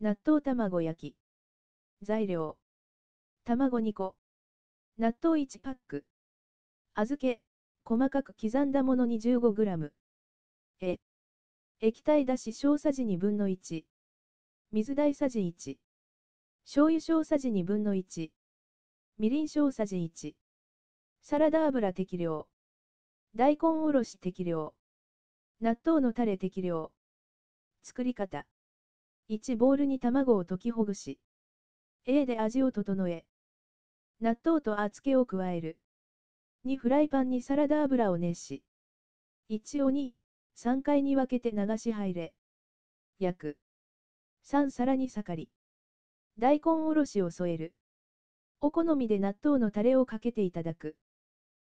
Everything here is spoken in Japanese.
納豆卵焼き。材料。卵2個。納豆1パック。小豆、細かく刻んだもの 25g。え。液体だし小さじ2分の1。水大さじ1。醤油小さじ2分の1。みりん小さじ1。サラダ油適量。大根おろし適量。納豆のタレ適量。作り方。1ボウルに卵を溶きほぐし。A で味を整え。納豆と厚けを加える。2フライパンにサラダ油を熱し。1を2、3回に分けて流し入れ。焼く。3皿に盛り。大根おろしを添える。お好みで納豆のタレをかけていただく。